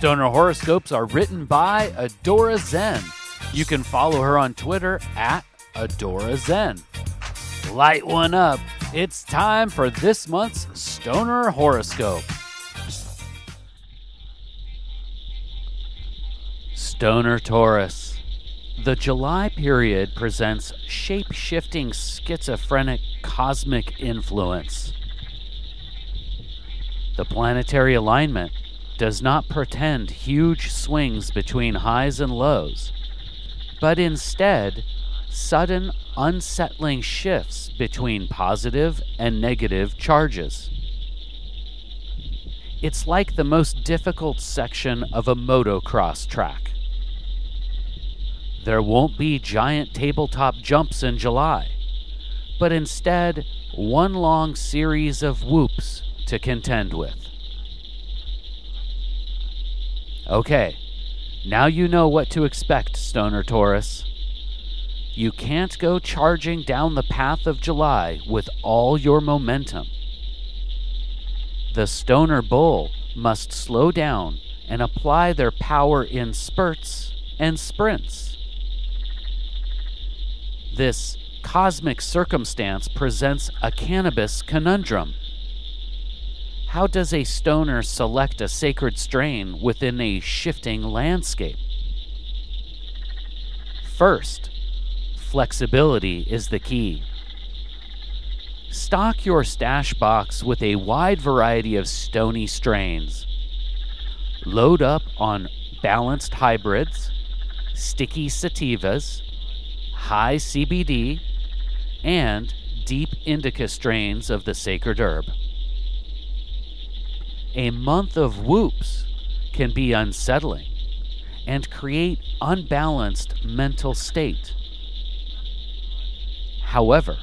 Stoner horoscopes are written by Adora Zen. You can follow her on Twitter at Adora Zen. Light one up. It's time for this month's Stoner horoscope. Stoner Taurus. The July period presents shape shifting schizophrenic cosmic influence. The planetary alignment does not pretend huge swings between highs and lows, but instead sudden, unsettling shifts between positive and negative charges. It's like the most difficult section of a motocross track. There won't be giant tabletop jumps in July, but instead one long series of whoops to contend with. Okay, now you know what to expect, Stoner Taurus. You can't go charging down the path of July with all your momentum. The Stoner Bull must slow down and apply their power in spurts and sprints. This cosmic circumstance presents a cannabis conundrum. How does a stoner select a sacred strain within a shifting landscape? First, flexibility is the key. Stock your stash box with a wide variety of stony strains. Load up on balanced hybrids, sticky sativas, high CBD, and deep indica strains of the sacred herb. A month of whoops can be unsettling and create unbalanced mental state. However,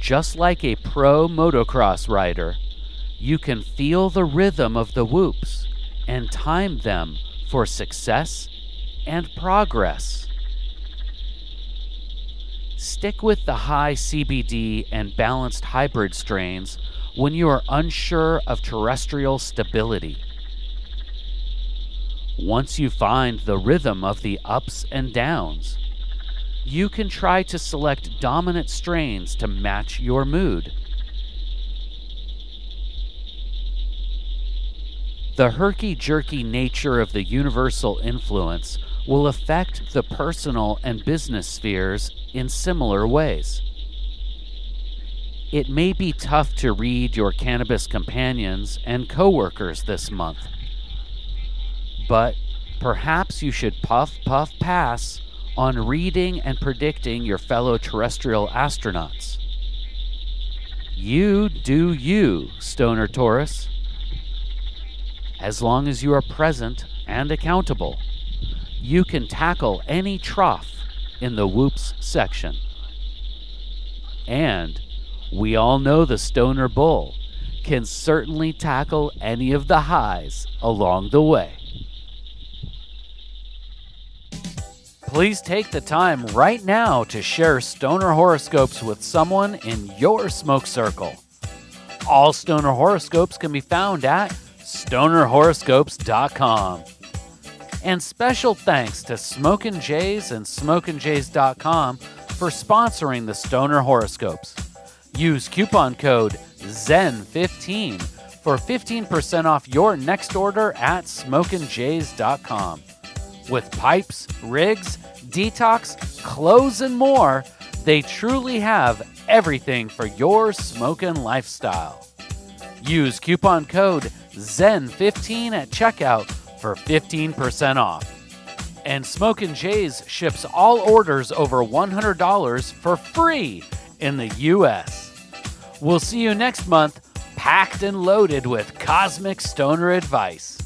just like a pro motocross rider, you can feel the rhythm of the whoops and time them for success and progress. Stick with the high CBD and balanced hybrid strains when you are unsure of terrestrial stability. Once you find the rhythm of the ups and downs, you can try to select dominant strains to match your mood. The herky jerky nature of the universal influence will affect the personal and business spheres in similar ways. It may be tough to read your cannabis companions and coworkers this month, but perhaps you should puff puff pass on reading and predicting your fellow terrestrial astronauts. You do you, Stoner Taurus. As long as you are present and accountable, you can tackle any trough in the whoops section. And we all know the Stoner Bull can certainly tackle any of the highs along the way. Please take the time right now to share stoner horoscopes with someone in your smoke circle. All stoner horoscopes can be found at stonerhoroscopes.com. And special thanks to Smokin' Jays and SmokinJays.com for sponsoring the Stoner Horoscopes. Use coupon code ZEN15 for 15% off your next order at SmokinJays.com. With pipes, rigs, detox, clothes, and more, they truly have everything for your smoking lifestyle. Use coupon code ZEN15 at checkout for 15% off. And Smokin' Jays ships all orders over $100 for free in the US. We'll see you next month, packed and loaded with cosmic stoner advice.